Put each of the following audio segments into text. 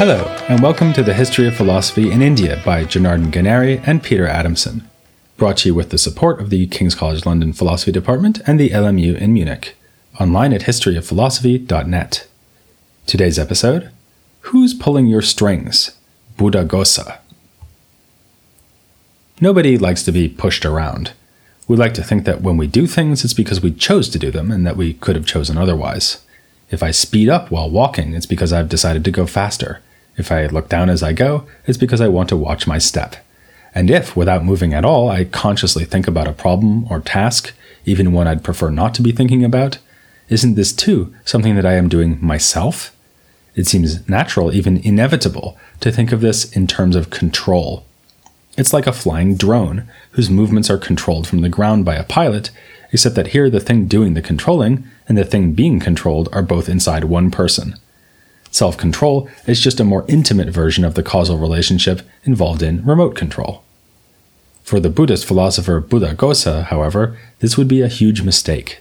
Hello, and welcome to the History of Philosophy in India by Jonardon Ganeri and Peter Adamson, brought to you with the support of the King's College London Philosophy Department and the LMU in Munich, online at historyofphilosophy.net. Today's episode Who's Pulling Your Strings? Buddha Buddhaghosa. Nobody likes to be pushed around. We like to think that when we do things, it's because we chose to do them and that we could have chosen otherwise. If I speed up while walking, it's because I've decided to go faster. If I look down as I go, it's because I want to watch my step. And if, without moving at all, I consciously think about a problem or task, even one I'd prefer not to be thinking about, isn't this too something that I am doing myself? It seems natural, even inevitable, to think of this in terms of control. It's like a flying drone, whose movements are controlled from the ground by a pilot, except that here the thing doing the controlling and the thing being controlled are both inside one person. Self control is just a more intimate version of the causal relationship involved in remote control. For the Buddhist philosopher Buddha Buddhaghosa, however, this would be a huge mistake.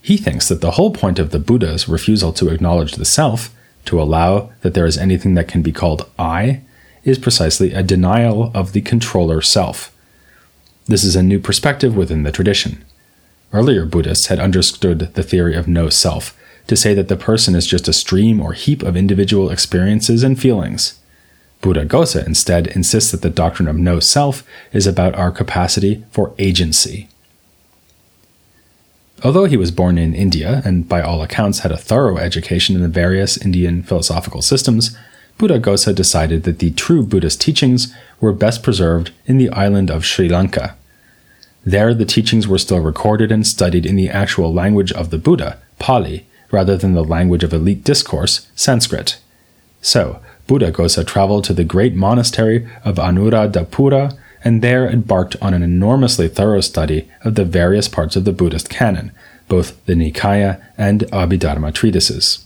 He thinks that the whole point of the Buddha's refusal to acknowledge the self, to allow that there is anything that can be called I, is precisely a denial of the controller self. This is a new perspective within the tradition. Earlier Buddhists had understood the theory of no self to say that the person is just a stream or heap of individual experiences and feelings. Buddhaghosa instead insists that the doctrine of no self is about our capacity for agency. Although he was born in India and by all accounts had a thorough education in the various Indian philosophical systems, Buddhaghosa decided that the true Buddhist teachings were best preserved in the island of Sri Lanka. There, the teachings were still recorded and studied in the actual language of the Buddha, Pali, rather than the language of elite discourse, Sanskrit. So, Buddha Buddhaghosa traveled to the great monastery of Anuradhapura and there embarked on an enormously thorough study of the various parts of the Buddhist canon, both the Nikaya and Abhidharma treatises.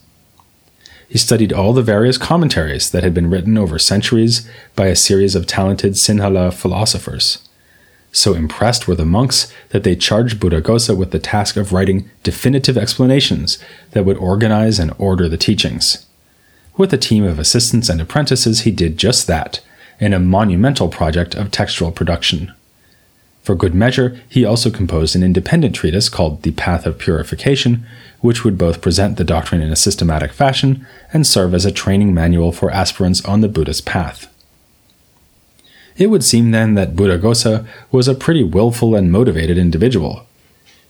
He studied all the various commentaries that had been written over centuries by a series of talented Sinhala philosophers. So impressed were the monks that they charged Buddhaghosa with the task of writing definitive explanations that would organize and order the teachings. With a team of assistants and apprentices, he did just that, in a monumental project of textual production. For good measure, he also composed an independent treatise called The Path of Purification, which would both present the doctrine in a systematic fashion and serve as a training manual for aspirants on the Buddhist path. It would seem then that Buddhaghosa was a pretty willful and motivated individual.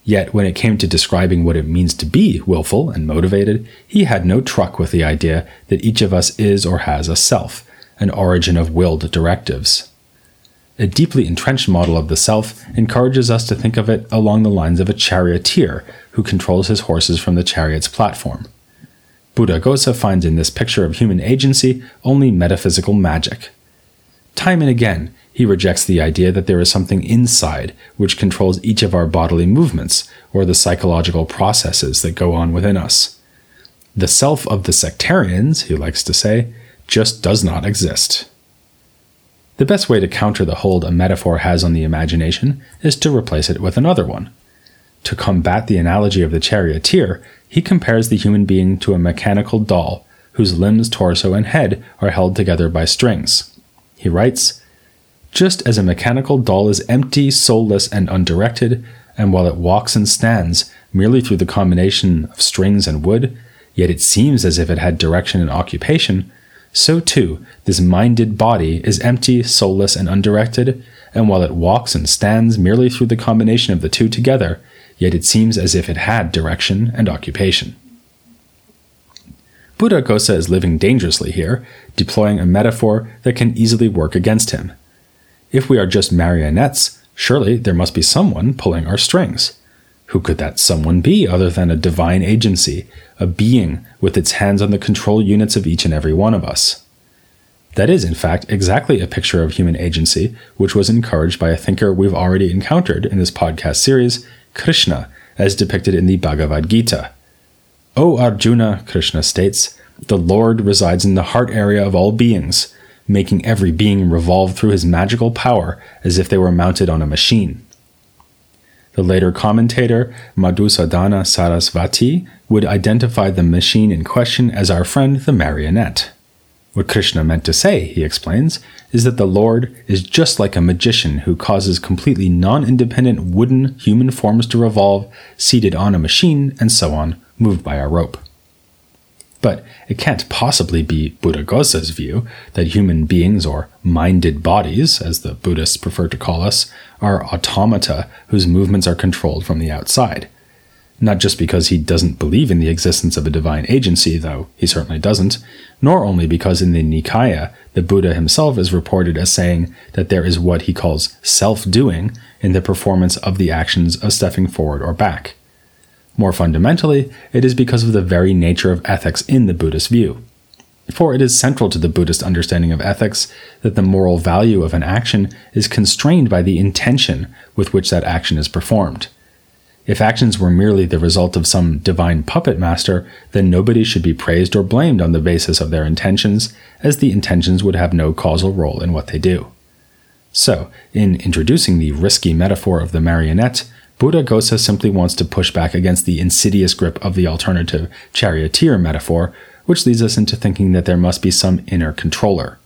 Yet, when it came to describing what it means to be willful and motivated, he had no truck with the idea that each of us is or has a self, an origin of willed directives. A deeply entrenched model of the self encourages us to think of it along the lines of a charioteer who controls his horses from the chariot's platform. Buddhaghosa finds in this picture of human agency only metaphysical magic. Time and again, he rejects the idea that there is something inside which controls each of our bodily movements or the psychological processes that go on within us. The self of the sectarians, he likes to say, just does not exist. The best way to counter the hold a metaphor has on the imagination is to replace it with another one. To combat the analogy of the charioteer, he compares the human being to a mechanical doll whose limbs, torso, and head are held together by strings. He writes Just as a mechanical doll is empty, soulless, and undirected, and while it walks and stands merely through the combination of strings and wood, yet it seems as if it had direction and occupation, so too this minded body is empty, soulless, and undirected, and while it walks and stands merely through the combination of the two together, yet it seems as if it had direction and occupation. Buddhaghosa is living dangerously here, deploying a metaphor that can easily work against him. If we are just marionettes, surely there must be someone pulling our strings. Who could that someone be other than a divine agency, a being with its hands on the control units of each and every one of us? That is, in fact, exactly a picture of human agency, which was encouraged by a thinker we've already encountered in this podcast series, Krishna, as depicted in the Bhagavad Gita. O Arjuna, Krishna states, the Lord resides in the heart area of all beings, making every being revolve through his magical power as if they were mounted on a machine. The later commentator, Madhusudana Sarasvati, would identify the machine in question as our friend the marionette. What Krishna meant to say, he explains, is that the Lord is just like a magician who causes completely non independent wooden human forms to revolve, seated on a machine, and so on, moved by a rope. But it can't possibly be Buddhaghosa's view that human beings, or minded bodies, as the Buddhists prefer to call us, are automata whose movements are controlled from the outside. Not just because he doesn't believe in the existence of a divine agency, though he certainly doesn't, nor only because in the Nikaya, the Buddha himself is reported as saying that there is what he calls self doing in the performance of the actions of stepping forward or back. More fundamentally, it is because of the very nature of ethics in the Buddhist view. For it is central to the Buddhist understanding of ethics that the moral value of an action is constrained by the intention with which that action is performed. If actions were merely the result of some divine puppet master, then nobody should be praised or blamed on the basis of their intentions, as the intentions would have no causal role in what they do. So, in introducing the risky metaphor of the marionette, Buddhaghosa simply wants to push back against the insidious grip of the alternative charioteer metaphor, which leads us into thinking that there must be some inner controller.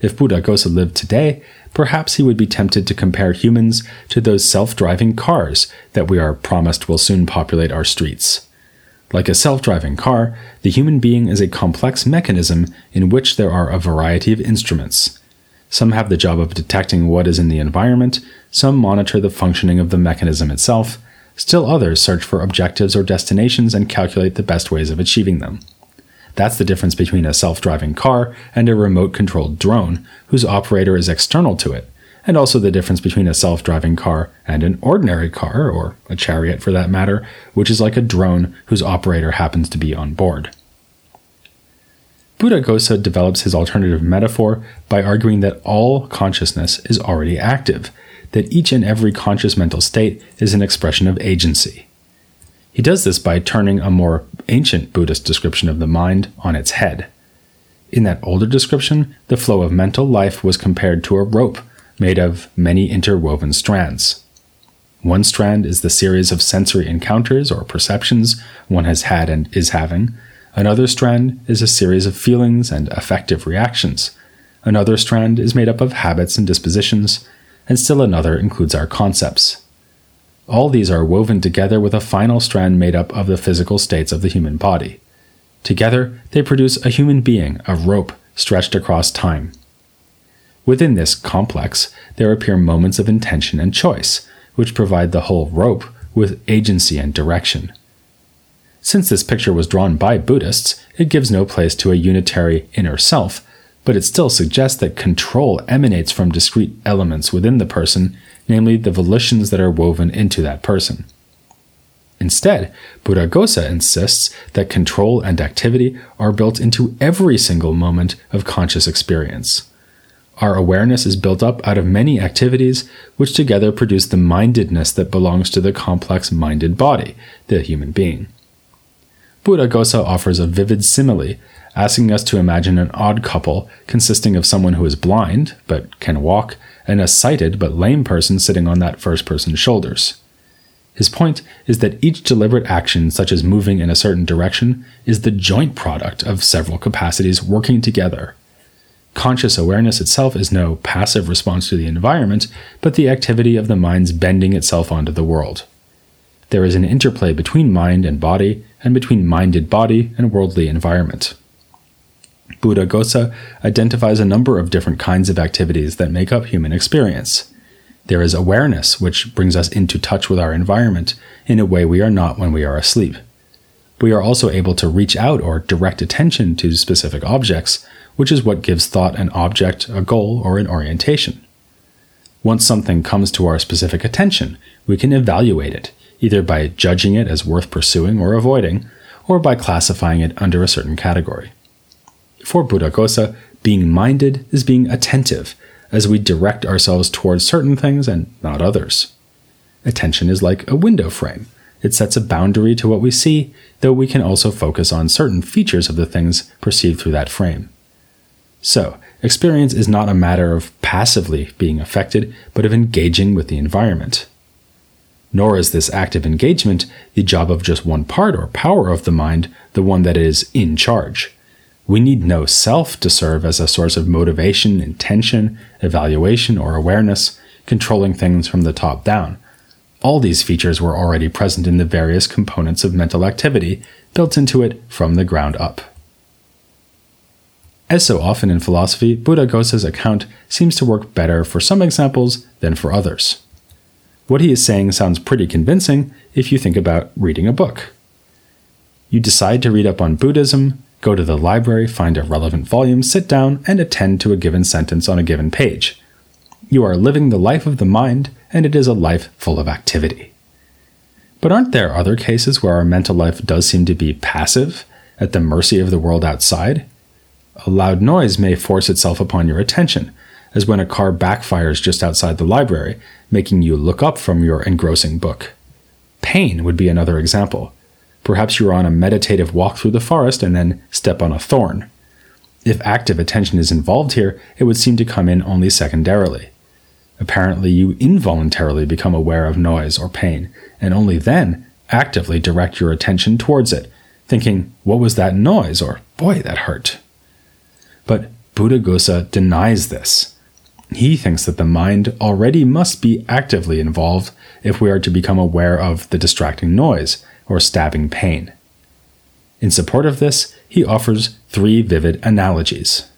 If Buddhaghosa lived today, perhaps he would be tempted to compare humans to those self driving cars that we are promised will soon populate our streets. Like a self driving car, the human being is a complex mechanism in which there are a variety of instruments. Some have the job of detecting what is in the environment, some monitor the functioning of the mechanism itself, still others search for objectives or destinations and calculate the best ways of achieving them. That's the difference between a self driving car and a remote controlled drone, whose operator is external to it, and also the difference between a self driving car and an ordinary car, or a chariot for that matter, which is like a drone whose operator happens to be on board. Buddhaghosa develops his alternative metaphor by arguing that all consciousness is already active, that each and every conscious mental state is an expression of agency. He does this by turning a more ancient Buddhist description of the mind on its head. In that older description, the flow of mental life was compared to a rope made of many interwoven strands. One strand is the series of sensory encounters or perceptions one has had and is having, Another strand is a series of feelings and affective reactions. Another strand is made up of habits and dispositions, and still another includes our concepts. All these are woven together with a final strand made up of the physical states of the human body. Together, they produce a human being, a rope stretched across time. Within this complex, there appear moments of intention and choice, which provide the whole rope with agency and direction. Since this picture was drawn by Buddhists, it gives no place to a unitary inner self, but it still suggests that control emanates from discrete elements within the person, namely the volitions that are woven into that person. Instead, Buddhaghosa insists that control and activity are built into every single moment of conscious experience. Our awareness is built up out of many activities, which together produce the mindedness that belongs to the complex minded body, the human being. Buddhaghosa offers a vivid simile, asking us to imagine an odd couple consisting of someone who is blind but can walk and a sighted but lame person sitting on that first person's shoulders. His point is that each deliberate action, such as moving in a certain direction, is the joint product of several capacities working together. Conscious awareness itself is no passive response to the environment, but the activity of the mind's bending itself onto the world. There is an interplay between mind and body, and between minded body and worldly environment. Buddha Buddhaghosa identifies a number of different kinds of activities that make up human experience. There is awareness, which brings us into touch with our environment in a way we are not when we are asleep. We are also able to reach out or direct attention to specific objects, which is what gives thought an object, a goal, or an orientation. Once something comes to our specific attention, we can evaluate it, either by judging it as worth pursuing or avoiding, or by classifying it under a certain category. For Buddhaghosa, being minded is being attentive, as we direct ourselves towards certain things and not others. Attention is like a window frame. It sets a boundary to what we see, though we can also focus on certain features of the things perceived through that frame. So, experience is not a matter of passively being affected, but of engaging with the environment. Nor is this active engagement the job of just one part or power of the mind, the one that is in charge. We need no self to serve as a source of motivation, intention, evaluation, or awareness, controlling things from the top down. All these features were already present in the various components of mental activity, built into it from the ground up. As so often in philosophy, Buddhaghosa's account seems to work better for some examples than for others. What he is saying sounds pretty convincing if you think about reading a book. You decide to read up on Buddhism, go to the library, find a relevant volume, sit down, and attend to a given sentence on a given page. You are living the life of the mind, and it is a life full of activity. But aren't there other cases where our mental life does seem to be passive, at the mercy of the world outside? A loud noise may force itself upon your attention, as when a car backfires just outside the library, making you look up from your engrossing book. Pain would be another example. Perhaps you're on a meditative walk through the forest and then step on a thorn. If active attention is involved here, it would seem to come in only secondarily. Apparently, you involuntarily become aware of noise or pain, and only then actively direct your attention towards it, thinking, What was that noise? or Boy, that hurt. But Buddhaghosa denies this. He thinks that the mind already must be actively involved if we are to become aware of the distracting noise or stabbing pain. In support of this, he offers three vivid analogies.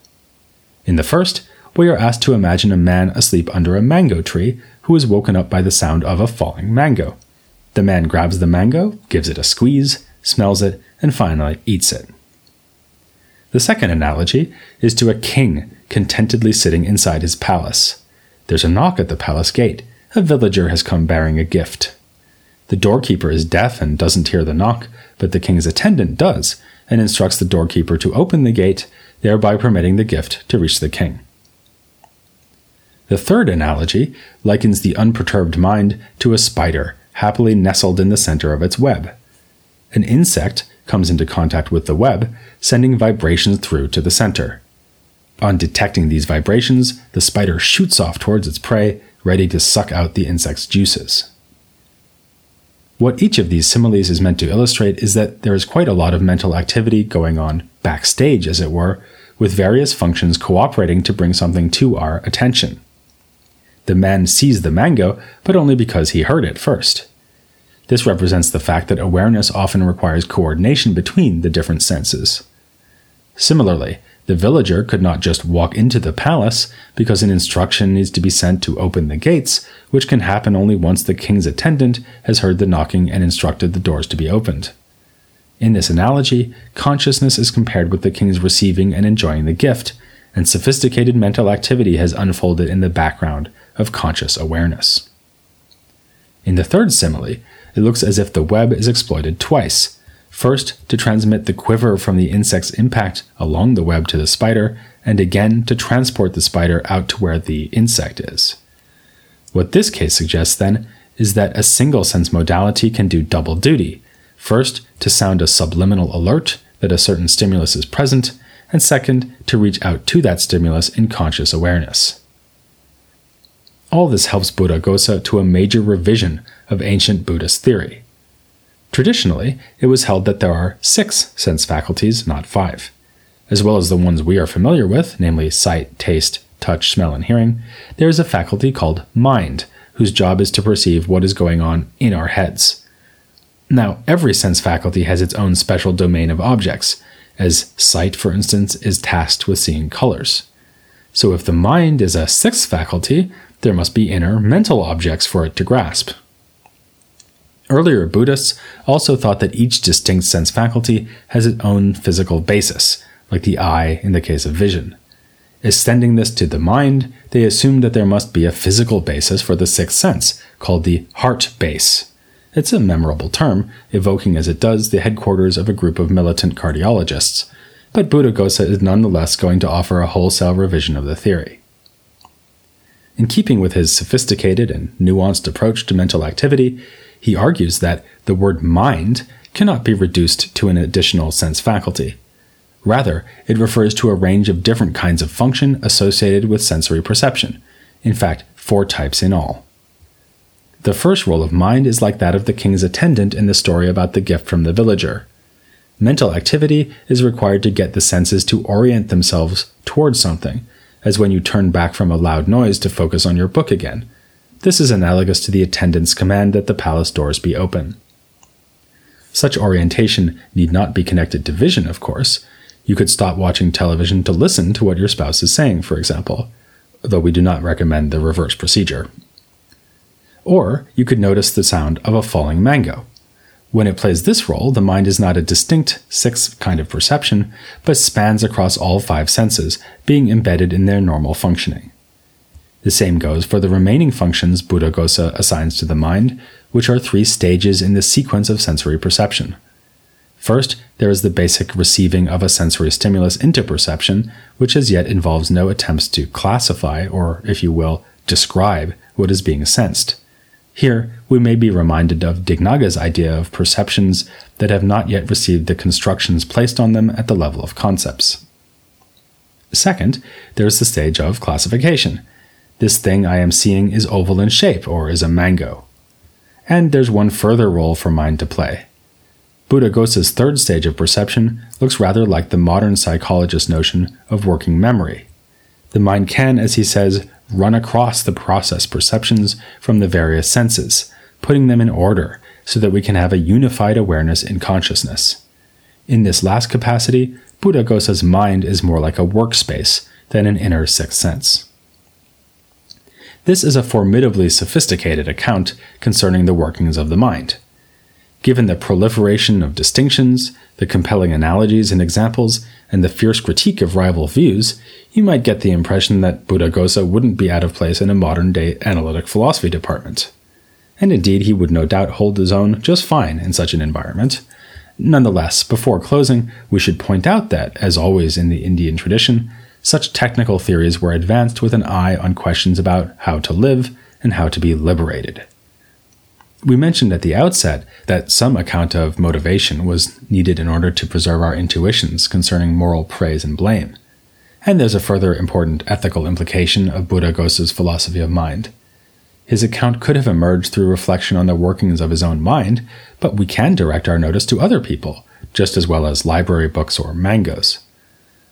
In the first, we are asked to imagine a man asleep under a mango tree who is woken up by the sound of a falling mango. The man grabs the mango, gives it a squeeze, smells it, and finally eats it. The second analogy is to a king contentedly sitting inside his palace. There's a knock at the palace gate. A villager has come bearing a gift. The doorkeeper is deaf and doesn't hear the knock, but the king's attendant does, and instructs the doorkeeper to open the gate, thereby permitting the gift to reach the king. The third analogy likens the unperturbed mind to a spider happily nestled in the center of its web. An insect comes into contact with the web, sending vibrations through to the center. On detecting these vibrations, the spider shoots off towards its prey, ready to suck out the insect's juices. What each of these similes is meant to illustrate is that there is quite a lot of mental activity going on backstage, as it were, with various functions cooperating to bring something to our attention. The man sees the mango, but only because he heard it first. This represents the fact that awareness often requires coordination between the different senses. Similarly, the villager could not just walk into the palace because an instruction needs to be sent to open the gates, which can happen only once the king's attendant has heard the knocking and instructed the doors to be opened. In this analogy, consciousness is compared with the king's receiving and enjoying the gift, and sophisticated mental activity has unfolded in the background of conscious awareness. In the third simile, it looks as if the web is exploited twice First, to transmit the quiver from the insect's impact along the web to the spider, and again to transport the spider out to where the insect is. What this case suggests, then, is that a single sense modality can do double duty. First, to sound a subliminal alert that a certain stimulus is present, and second, to reach out to that stimulus in conscious awareness. All this helps Buddhaghosa to a major revision of ancient Buddhist theory. Traditionally, it was held that there are six sense faculties, not five. As well as the ones we are familiar with, namely sight, taste, touch, smell, and hearing, there is a faculty called mind, whose job is to perceive what is going on in our heads. Now, every sense faculty has its own special domain of objects, as sight, for instance, is tasked with seeing colors. So if the mind is a sixth faculty, there must be inner mental objects for it to grasp. Earlier Buddhists also thought that each distinct sense faculty has its own physical basis, like the eye in the case of vision. Extending this to the mind, they assumed that there must be a physical basis for the sixth sense, called the heart base. It's a memorable term, evoking as it does the headquarters of a group of militant cardiologists, but Buddhaghosa is nonetheless going to offer a wholesale revision of the theory. In keeping with his sophisticated and nuanced approach to mental activity, he argues that the word mind cannot be reduced to an additional sense faculty. Rather, it refers to a range of different kinds of function associated with sensory perception, in fact, four types in all. The first role of mind is like that of the king's attendant in the story about the gift from the villager. Mental activity is required to get the senses to orient themselves towards something, as when you turn back from a loud noise to focus on your book again. This is analogous to the attendant's command that the palace doors be open. Such orientation need not be connected to vision, of course. You could stop watching television to listen to what your spouse is saying, for example, though we do not recommend the reverse procedure. Or you could notice the sound of a falling mango. When it plays this role, the mind is not a distinct sixth kind of perception, but spans across all five senses, being embedded in their normal functioning. The same goes for the remaining functions Buddhaghosa assigns to the mind, which are three stages in the sequence of sensory perception. First, there is the basic receiving of a sensory stimulus into perception, which as yet involves no attempts to classify, or, if you will, describe what is being sensed. Here, we may be reminded of Dignaga's idea of perceptions that have not yet received the constructions placed on them at the level of concepts. Second, there is the stage of classification. This thing I am seeing is oval in shape or is a mango. And there's one further role for mind to play. Buddhaghosa's third stage of perception looks rather like the modern psychologist's notion of working memory. The mind can, as he says, run across the process perceptions from the various senses, putting them in order so that we can have a unified awareness in consciousness. In this last capacity, Buddhaghosa's mind is more like a workspace than an inner sixth sense. This is a formidably sophisticated account concerning the workings of the mind. Given the proliferation of distinctions, the compelling analogies and examples, and the fierce critique of rival views, you might get the impression that Buddhaghosa wouldn't be out of place in a modern day analytic philosophy department. And indeed, he would no doubt hold his own just fine in such an environment. Nonetheless, before closing, we should point out that, as always in the Indian tradition, such technical theories were advanced with an eye on questions about how to live and how to be liberated. We mentioned at the outset that some account of motivation was needed in order to preserve our intuitions concerning moral praise and blame. And there's a further important ethical implication of Buddha Buddhaghosa's philosophy of mind. His account could have emerged through reflection on the workings of his own mind, but we can direct our notice to other people, just as well as library books or mangoes.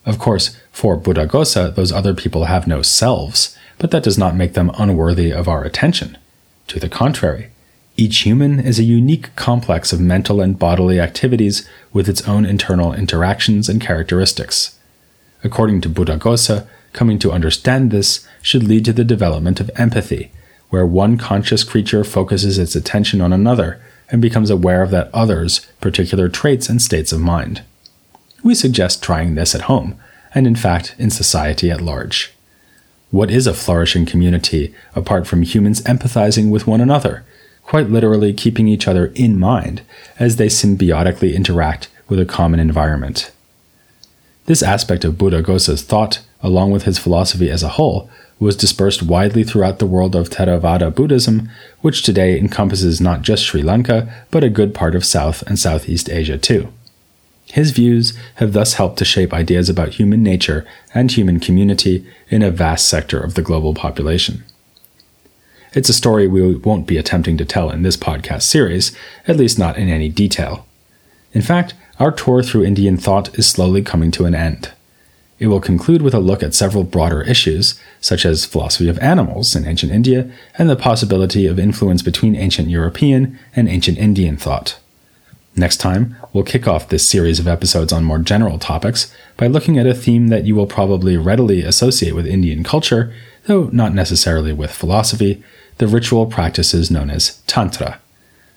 Of course, for Buddhaghosa, those other people have no selves, but that does not make them unworthy of our attention. To the contrary, each human is a unique complex of mental and bodily activities with its own internal interactions and characteristics. According to Buddhaghosa, coming to understand this should lead to the development of empathy, where one conscious creature focuses its attention on another and becomes aware of that other's particular traits and states of mind. We suggest trying this at home, and in fact, in society at large. What is a flourishing community apart from humans empathizing with one another? quite literally keeping each other in mind as they symbiotically interact with a common environment. This aspect of Buddhaghosa's thought, along with his philosophy as a whole, was dispersed widely throughout the world of Theravada Buddhism, which today encompasses not just Sri Lanka, but a good part of South and Southeast Asia too. His views have thus helped to shape ideas about human nature and human community in a vast sector of the global population. It's a story we won't be attempting to tell in this podcast series, at least not in any detail. In fact, our tour through Indian thought is slowly coming to an end. It will conclude with a look at several broader issues, such as philosophy of animals in ancient India and the possibility of influence between ancient European and ancient Indian thought. Next time, we'll kick off this series of episodes on more general topics by looking at a theme that you will probably readily associate with Indian culture, though not necessarily with philosophy, the ritual practices known as Tantra.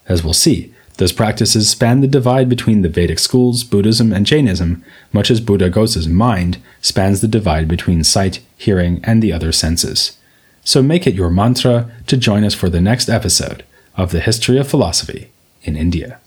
As we'll see, those practices span the divide between the Vedic schools, Buddhism, and Jainism, much as Buddhaghosa's mind spans the divide between sight, hearing, and the other senses. So make it your mantra to join us for the next episode of the History of Philosophy in India.